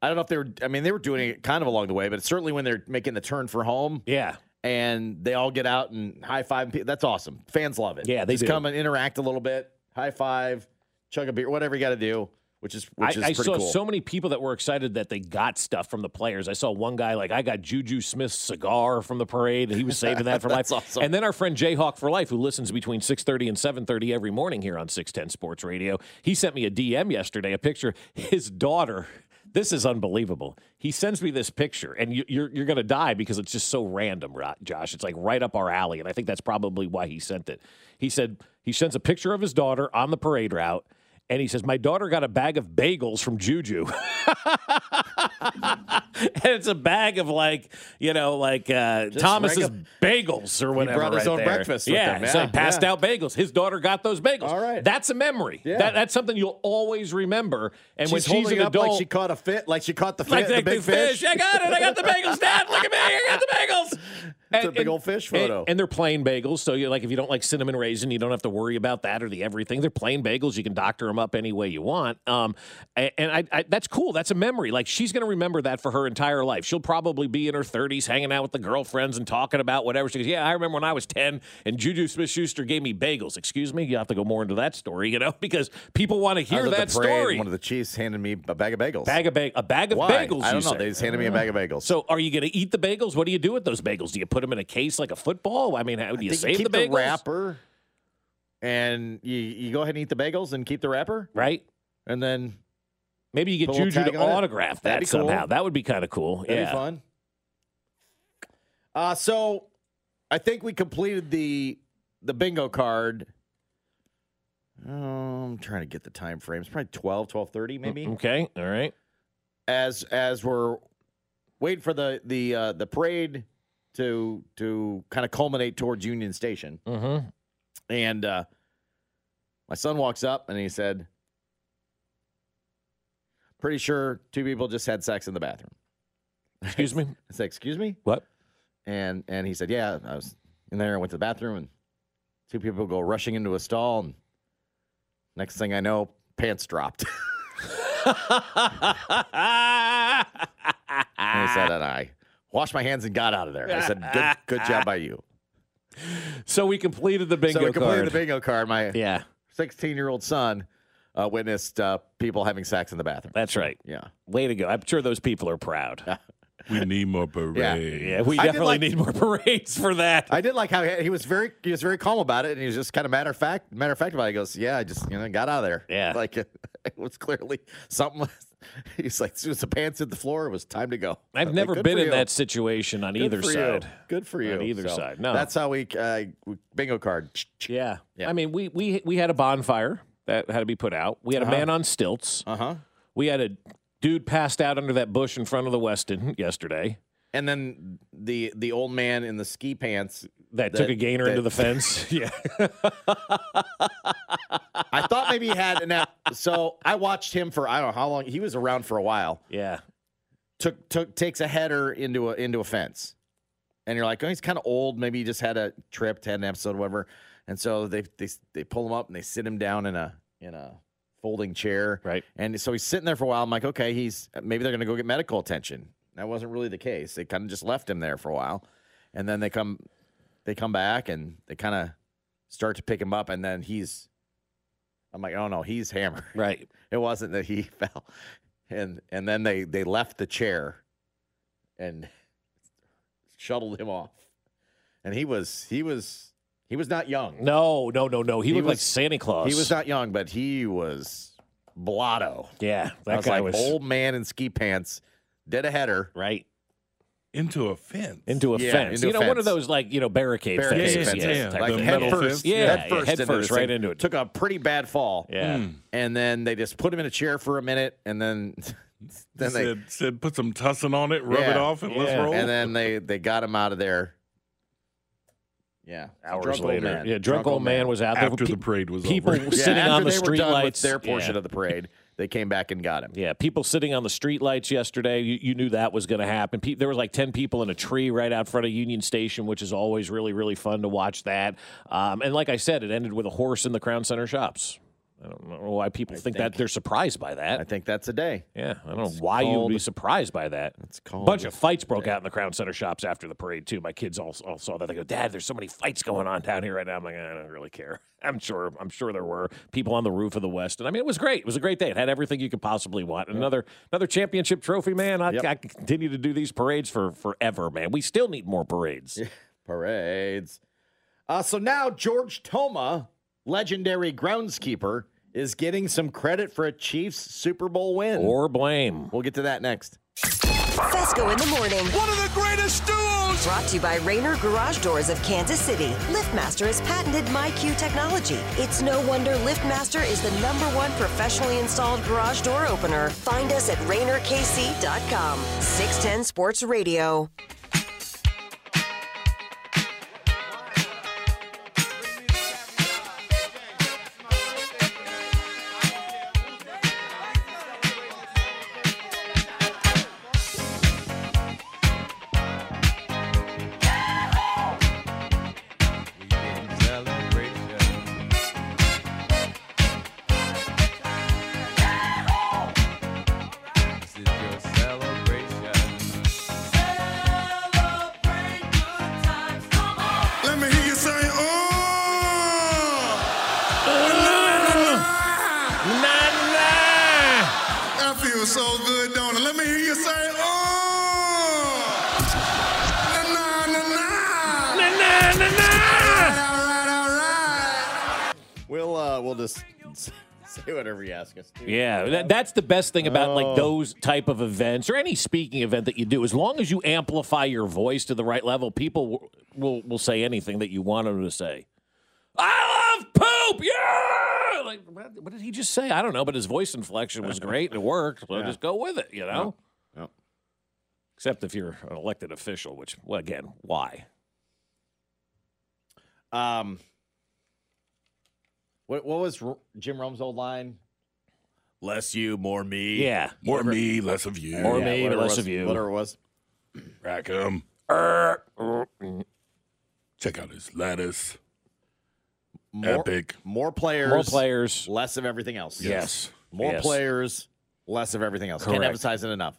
I don't know if they were. I mean, they were doing it kind of along the way, but certainly when they're making the turn for home yeah. and they all get out and high five. That's awesome. Fans love it. Yeah, they just do. come and interact a little bit, high five, chug a beer, whatever you got to do. which is which I, is I saw cool. so many people that were excited that they got stuff from the players. I saw one guy like I got Juju Smith's cigar from the parade, and he was saving that for life. Awesome. And then our friend Jayhawk for Life, who listens between six thirty and seven thirty every morning here on six ten Sports Radio, he sent me a DM yesterday, a picture. His daughter. This is unbelievable. He sends me this picture, and you, you're you're going to die because it's just so random, Josh. It's like right up our alley, and I think that's probably why he sent it. He said he sends a picture of his daughter on the parade route, and he says, "My daughter got a bag of bagels from Juju." and it's a bag of like you know like uh, Just Thomas's bagels or whatever. brought his right own there. breakfast with Yeah, him, so yeah, he passed yeah. out bagels. His daughter got those bagels. All right, that's a memory. Yeah. That, that's something you'll always remember. And when she's she's holding an up adult, like she caught a fit, like she caught the, fi- like the big the fish. I got it. I got the bagels, Dad. Look at me. I got the bagels. It's a big old fish photo. And, they're plain bagels, so you like if you don't like cinnamon raisin, you don't have to worry about that or the everything. They're plain bagels. You can doctor them up any way you want. Um, and, and I, I, that's cool. That's a memory. Like she's going to remember that for her entire life. She'll probably be in her 30s, hanging out with the girlfriends and talking about whatever. She goes, "Yeah, I remember when I was 10 and Juju Smith-Schuster gave me bagels." Excuse me. You have to go more into that story, you know, because people want to hear that the story. One of the Chiefs handed me a bag of bagels. Bag of bag, a bag of Why? bagels. I don't know. say. They just handed me a bag of bagels. So, are you going to eat the bagels? What do you do with those bagels? Do you put them in a case like a football? I mean, how do you save keep the bagels? wrapper, and you you go ahead and eat the bagels and keep the wrapper, right? And then Maybe you get Juju to autograph that cool. somehow. That would be kind of cool. That'd yeah, be fun. Uh, so I think we completed the the bingo card. Oh, I'm trying to get the time frames. Probably 12, 12:30 maybe. Okay, all right. As as we're waiting for the the uh, the parade to to kind of culminate towards Union Station. Mm-hmm. And uh, my son walks up and he said, "Pretty sure two people just had sex in the bathroom." Excuse me. I said, "Excuse me." What? And and he said, "Yeah, I was in there. I went to the bathroom, and two people go rushing into a stall, and next thing I know, pants dropped." and he said, and I washed my hands and got out of there. I said, "Good, good job by you." So we completed the bingo so we completed card. the bingo card. My Yeah. 16 year old son uh, witnessed uh, people having sex in the bathroom. That's right. Yeah. Way to go. I'm sure those people are proud. We need more parades. Yeah. Yeah, we I definitely like- need more parades for that. I did like how he, he was very he was very calm about it, and he was just kind of matter of fact matter of fact about it. He goes, "Yeah, I just you know got out of there." Yeah. like it, was clearly something. Was, he's like, as soon as the pants hit the floor, it was time to go. I've Like, never good been in you. that situation on Good either for you. side. Good for you. On either So, side. No. that's how we, uh, we bingo card. Yeah. Yeah. I mean, we we we had a bonfire that had to be put out. We had a Uh-huh. man on stilts. Uh huh. We had a dude passed out under that bush in front of the Westin yesterday And then the the old man in the ski pants that, took a gainer into the fence. yeah. I thought maybe he had now. So I watched him for I don't know how long. He was around for a while. Yeah. Took took takes a header into a into a fence, and you're like, oh, he's kind of old. Maybe he just had a trip, had an episode, whatever. And so they they they pull him up and they sit him down in a in a folding chair. Right. And so he's sitting there for a while. I'm like, okay, he's maybe they're gonna go get medical attention. That wasn't really the case. They kind of just left him there for a while, and then they come they come back and they kind of start to pick him up, and then he's. I'm like, oh no, he's hammered. Right. It wasn't that he fell, and and then they they left the chair, and shuttled him off, and he was he was he was not young. No, no, no, no. He, looked like Santa Claus. He was not young, but he was blotto. Yeah. I That was guy like was old man in ski pants, did a header. right. Into a fence. Into a Yeah, fence. into you a know, one of those like, you know, barricade, Barricade fences. fences. yeah, type like the head metal first, fence. Yeah, head yeah, first, head into first right into it. Took a pretty bad fall. Yeah. Hmm. and then they just put him in a chair for a minute, and then then they said, said put some tussin on it, rub it off, and let's roll. and then they they got him out of there. Yeah, Hours Drunk old later. man. Yeah, drunk, old man, was out there. after Pe- the parade was people over. Yeah, sitting after on the they were street done with lights. their portion yeah. of the parade, they came back and got him. Yeah, people sitting on the street lights yesterday. You, you knew that was going to happen. Pe- there was like ten people in a tree right out front of Union Station, which is always really really fun to watch that. Um, and like I said, it ended with a horse in the Crown Center shops. I don't know why people think, that they're surprised by that. I think that's a day. Yeah, I don't know why you would be surprised by that. It's A bunch of fights broke out in the Crown Center shops after the parade too. My kids all, all saw that. They go, "Dad, there's so many fights going on down here right now." I'm like, I don't really care. I'm sure. I'm sure there were people on the roof of the West, and I mean, it was great. It was a great day. It had everything you could possibly want. Another another championship trophy, man. I, I can continue to do these parades for forever, man. We still need more parades. Parades. Uh, so now George Toma, legendary groundskeeper, is getting some credit for a Chiefs Super Bowl win. Or blame. We'll get to that next. Fescoe in the morning. One of the greatest duos. Brought to you by Rainer Garage Doors of Kansas City. LiftMaster has patented MyQ technology. It's no wonder LiftMaster is the number one professionally installed garage door opener. Find us at RainerKC.com. 610 Sports Radio. Say whatever you ask us to. Yeah, that, that's the best thing about Oh. like those type of events or any speaking event that you do. As long as you amplify your voice to the right level, people will will, will say anything that you want them to say. I love poop. Yeah. Like, what, what did he just say? I don't know, but his voice inflection was great and it worked. So Yeah. just go with it. You know. Yep. Except if you're an elected official, which, well, again, why? Um, what what was R- Jim Rome's old line? Less you, more me. Yeah. More Whatever- me, less of you. More Yeah, me, whatever less was- of you. Whatever it was. Rack 'em. Check out his lettuce. More, Epic. More players. More players. Less of everything else. Yes. More Yes. players, less of everything else. Can't Correct. emphasize it enough.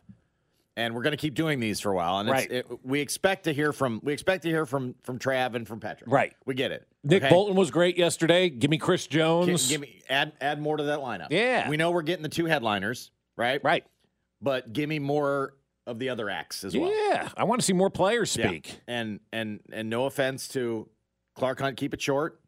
And we're going to keep doing these for a while. And it's, Right. it, we expect to hear from we expect to hear from from Trav and from Patrick. Right. We get it. Nick okay? Bolton was great yesterday. Give me Chris Jones. give me add add more to that lineup. Yeah. We know we're getting the two headliners, right? Right. But give me more of the other acts as well. Yeah, I want to see more players Yeah. speak. And and and no offense to Clark Hunt, keep it short.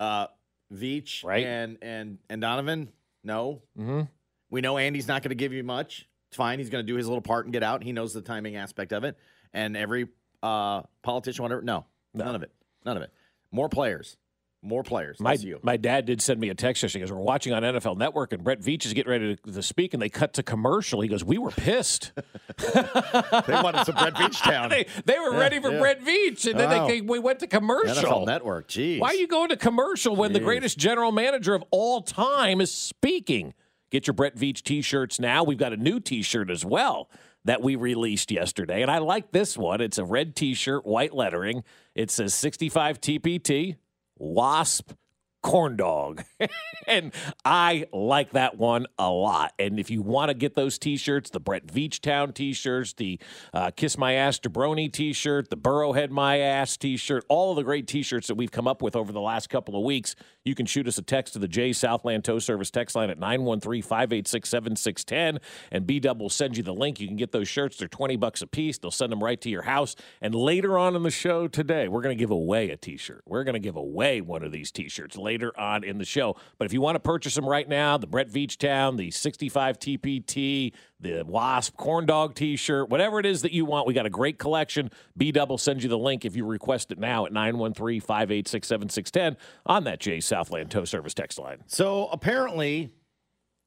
Uh Veach Right. and and and Donovan, no. Mm-hmm. We know Andy's not going to give you much. It's fine. He's going to do his little part and get out. He knows the timing aspect of it. And every uh politician, whatever, no, none of it. None of it. More players. More players. My, my dad did send me a text yesterday. Goes, We're watching on NFL Network, and Brett Veach is getting ready to, to speak, and they cut to commercial. He goes, We were pissed. they wanted some Brett Veach Town. they, they were Yeah, ready for yeah. Brett Veach, and then Wow. they came, we went to commercial. NFL Network. Jeez. Why are you going to commercial when the greatest general manager of all time is speaking? Get your Brett Veach t shirts now. We've got a new t shirt as well that we released yesterday. And I like this one. It's a red t shirt, white lettering. It says 65 TPT, Wasp, Corn Dog. and I like that one a lot. And if you want to get those t shirts, the Brett Veach Town t shirts, the uh, Kiss My Ass Jabroni t shirt, the Burrowhead My Ass t shirt, all of the great t shirts that we've come up with over the last couple of weeks, you can shoot us a text to the J Southland Tow Service text line at 913 586 7610. And B Dub will send you the link. You can get those shirts. They're 20 bucks a piece. They'll send them right to your house. And later on in the show today, we're going to give away a t shirt. We're going to give away one of these t shirts later on in the show. But if you want to purchase them right now, the Brett Veach Town, the 65 TPT, the Wasp Corn Dog t shirt, whatever it is that you want, we got a great collection. B Double sends you the link if you request it now at 913 586 7610 on that J Southland Tow Service text line. So apparently,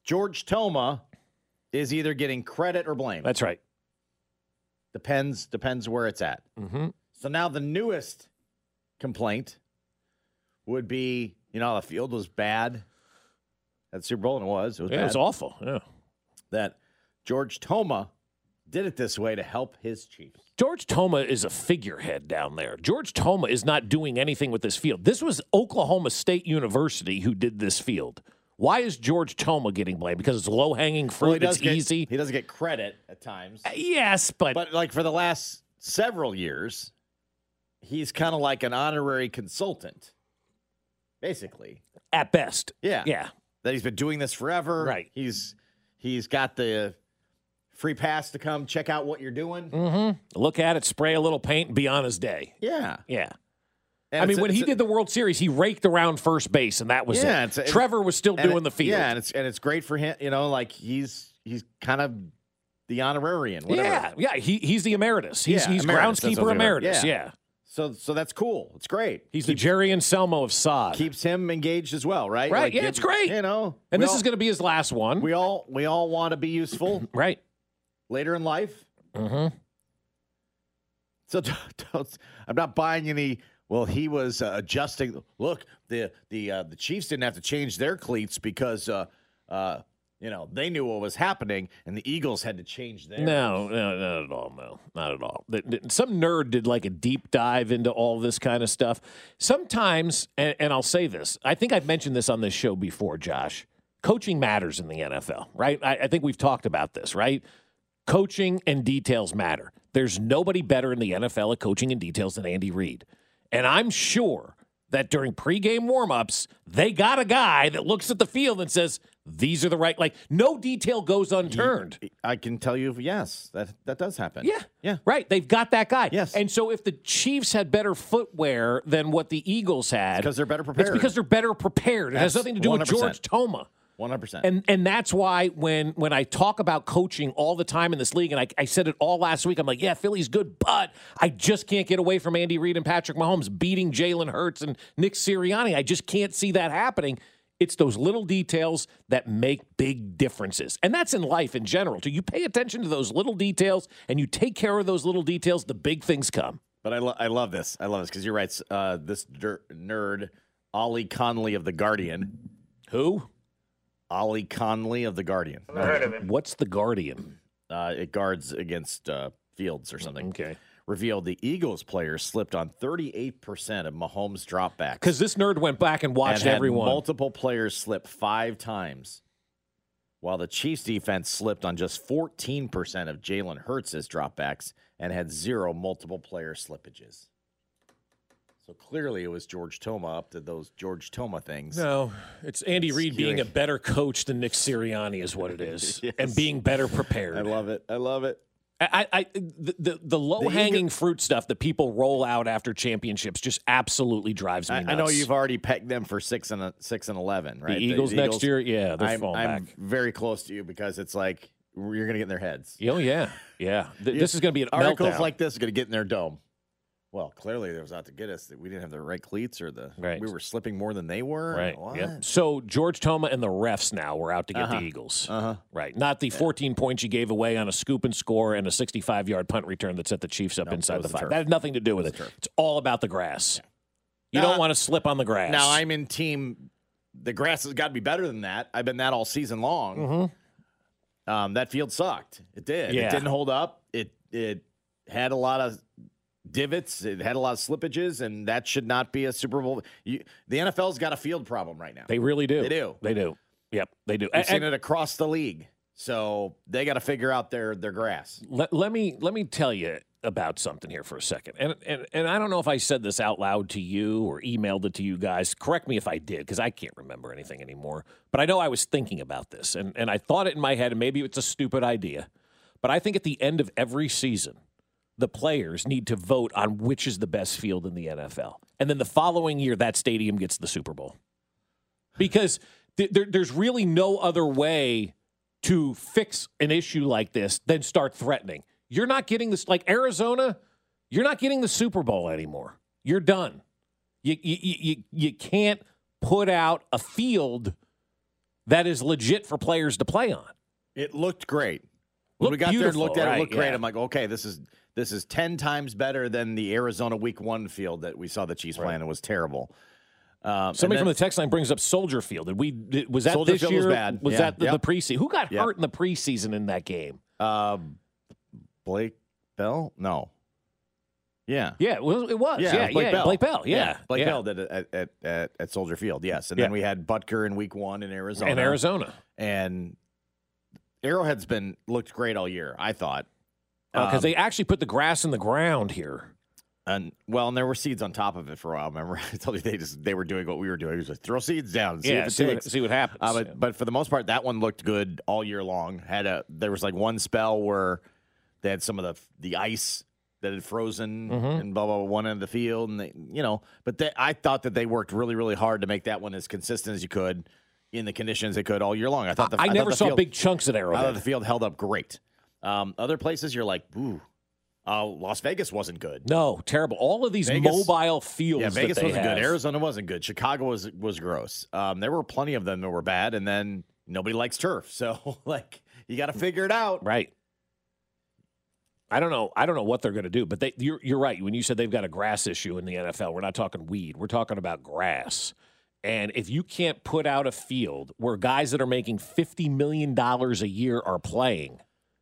George Toma is either getting credit or blame. That's right. Depends depends where it's at. Mm-hmm. So now the newest complaint would be, you know, the field was bad at Super Bowl, and it was. It was Yeah, bad. it's awful. Yeah. That George Toma did it this way to help his Chiefs. George Toma is a figurehead down there. George Toma is not doing anything with this field. This was Oklahoma State University who did this field. Why is George Toma getting blamed? Because it's low hanging fruit. Well, it's get, easy. He doesn't get credit at times. Uh, yes, but but like for the last several years, he's kind of like an honorary consultant, basically. At best, yeah, yeah. That he's been doing this forever. Right. He's he's got the free pass to come check out what you're doing. Mm-hmm. Look at it, spray a little paint, and be on his day. Yeah, yeah. And I mean, when he did the World Series, he raked around first base, and that was yeah, it. a- Trevor was still doing it- the field. Yeah, and it's and it's great for him. You know, like he's he's kind of the honorarian. Whatever. yeah, yeah. He, he's the emeritus. He's Yeah, he's emeritus, groundskeeper what I'm saying. emeritus. Yeah. Yeah. So so that's cool. It's great. He's the Jerry Anselmo of sod. Keeps him engaged as well, right? Right, Like, yeah, give- it's great. You know, and this all- is going to be his last one. We all we all want to be useful, right? Later in life. Mm-hmm. So don't, don't, I'm not buying any. Well, he was uh, adjusting. Look, the the uh, the Chiefs didn't have to change their cleats because uh, uh, you know they knew what was happening, and the Eagles had to change theirs. No, no, not at all. No, not at all. Some nerd did like a deep dive into all this kind of stuff. Sometimes, and, and I'll say this, I think I've mentioned this on this show before, Josh. Coaching matters in the NFL, right? I, I think we've talked about this, right? Coaching and details matter. There's nobody better in the NFL at coaching and details than Andy Reid. And I'm sure that during pregame warmups, they got a guy that looks at the field and says, these are the right, like, no detail goes unturned. I can tell you, yes, that that does happen. Yeah. Yeah. Right. They've got that guy. Yes. And so if the Chiefs had better footwear than what the Eagles had, because they're better prepared. it's because they're better prepared. It has nothing to do with 100%. George Toma. One hundred percent. And and that's why when when I talk about coaching all the time in this league, and I, I said it all last week, I'm like, yeah, Philly's good, but I just can't get away from Andy Reid and Patrick Mahomes beating Jalen Hurts and Nick Sirianni. I just can't see that happening. It's those little details that make big differences. And that's in life in general. too. You pay attention to those little details and you take care of those little details, the big things come. But I, lo- I love this. I love this because you're right. Uh, this nerd, Ollie Connolly of the Guardian. Who? Ollie Connolly of the Guardian. What's the Guardian? Uh, it guards against uh, Fields or something. Okay. Revealed the Eagles players slipped on 38% of Mahomes' dropbacks. Because this nerd went back and watched and had everyone. Multiple players slip five times, while the Chiefs defense slipped on just 14% of Jalen Hurts' dropbacks and had zero multiple player slippages. So clearly it was George Toma up to those George Toma things. No, it's Andy Reid being a better coach than Nick Sirianni is what it is, and being better prepared. I love it. I love it. I, I the the, the low hanging fruit stuff that people roll out after championships just absolutely drives me I, nuts. I know you've already pegged them for six and a, six and eleven, right? The Eagles next year? Yeah, they're I'm, falling I'm back. very close to you because it's like you're going to get in their heads. Oh yeah, yeah. Th- This is going to be an articles meltdown. like this are going to get in their dome. Well, clearly there was out to get us. that We didn't have the right cleats, or the Right. we were slipping more than they were. Right. Yep. So George Toma and the refs now were out to get Uh-huh. the Eagles. Uh-huh. Right. Not the 14 points you gave away on a scoop and score and a 65 yard punt return that set the Chiefs up inside the five. That had nothing to do with it. It's all about the grass. You Now- don't want to slip on the grass. Now I'm in team. The grass has got to be better than that. I've been that all season long. Um, that field sucked. It did. Yeah. It didn't hold up. It it had a lot of divots. It had a lot of slippages, and that should not be a Super Bowl. You, the NFL's got a field problem right now. They really do. They do. They do. Yep, they do. We've And- seen it across the league. So they got to figure out their their grass. let, let me let me tell you about something here for a second. And, and and I don't know if I said this out loud to you or emailed it to you guys. Correct me if I did, because I can't remember anything anymore. But I know I was thinking about this and, and I thought it in my head, and maybe it's a stupid idea. But I think at the end of every season, the players need to vote on which is the best field in the NFL. And then the following year, that stadium gets the Super Bowl. Because th- there, there's really no other way to fix an issue like this than start threatening. You're not getting this, like Arizona, you're not getting the Super Bowl anymore. You're done. You, you, you, you- can't put out a field that is legit for players to play on. It looked great. When we got there and looked at it, it looked great. yeah. I'm like, okay, this is this is ten times better than the Arizona Week One field that we saw the Chiefs playing. It was terrible. Um, Somebody and from the then- text line brings up Soldier Field. Did we? Did, was that Soldier this Field year? was bad. Yeah, that the, yep. the preseason? Who got Yep. hurt in the preseason in that game? Um, Blake Bell? No. Yeah. Yeah, it was. It was. Yeah, Yeah, was Blake yeah, Bell. Blake Bell. Yeah, Blake yeah. Bell did it at, at, at, at Soldier Field. Yes, and Yeah. then we had Butker in Week One in Arizona. In Arizona. and Arrowhead's been looked great all year. I thought because Um, Uh, they actually put the grass in the ground here. And well, and there were seeds on top of it for a while. Remember, I told you they just they were doing what we were doing. It was like throw seeds down, see Yeah, see what- see what happens. Uh, but, Yeah. but for the most part, that one looked good all year long. Had a there was like one spell where they had some of the the ice that had frozen Mhm. and blah blah blah one end of the field, and they you know. But they, I thought that they worked really really hard to make that one as consistent as you could in the conditions they could all year long. I thought the, I thought never the saw field- big chunks at I thought the field held up great. Um, other places you're like, ooh, uh, Las Vegas wasn't good. No, terrible. All of these Vegas- mobile fields. Yeah, Vegas wasn't have. good. Arizona wasn't good. Chicago was was gross. Um, there were plenty of them that were bad, and then nobody likes turf. So like you got to figure it out. Right. I don't know. I don't know what they're going to do, but they, you're you're right. When you said they've got a grass issue in the NFL, we're not talking weed. We're talking about grass. And if you can't put out a field where guys that are making fifty million dollars a year are playing,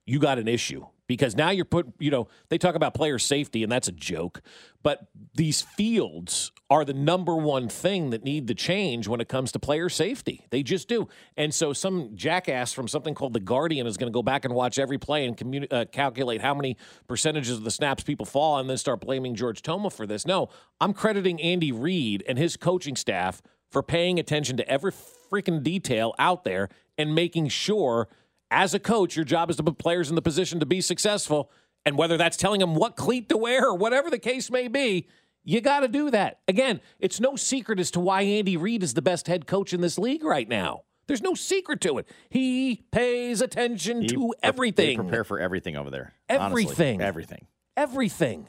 you got an issue because now you're put. You know they talk about player safety, and that's a joke. But these fields are the number one thing that need to change when it comes to player safety. They just do. And so some jackass from something called the Guardian is going to go back and watch every play and uh, calculate how many percentages of the snaps people fall and then start blaming George Toma for this. No, I'm crediting Andy Reid and his coaching staff for paying attention to every freaking detail out there and making sure as a coach your job is to put players in the position to be successful and whether that's telling them what cleat to wear or whatever the case may be you got to do that again it's no secret as to why andy reid is the best head coach in this league right now there's no secret to it he pays attention He- to they everything prepare for everything over there. honestly. Everything. everything.